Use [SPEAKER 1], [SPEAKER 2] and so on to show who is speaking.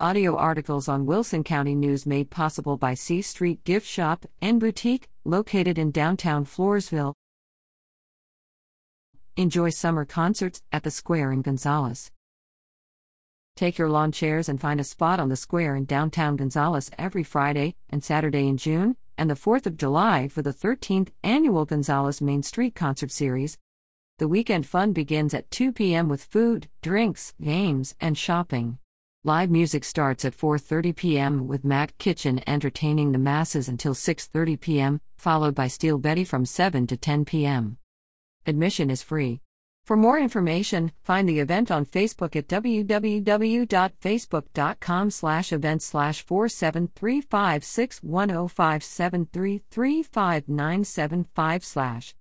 [SPEAKER 1] Audio articles on Wilson County News made possible by C Street Gift Shop and Boutique, located in downtown Floresville. Enjoy summer concerts at the Square in Gonzales. Take your lawn chairs and find a spot on the square in downtown Gonzales every Friday and Saturday in June and the 4th of July for the 13th annual Gonzales Main Street Concert Series. The weekend fun begins at 2 p.m. with food, drinks, games, and shopping. Live music starts at 4:30 p.m. with Mac Kitchen entertaining the masses until 6:30 p.m., followed by Steel Betty from 7 to 10 p.m. Admission is free. For more information, find the event on Facebook at www.facebook.com slash event slash 473561057335975 slash.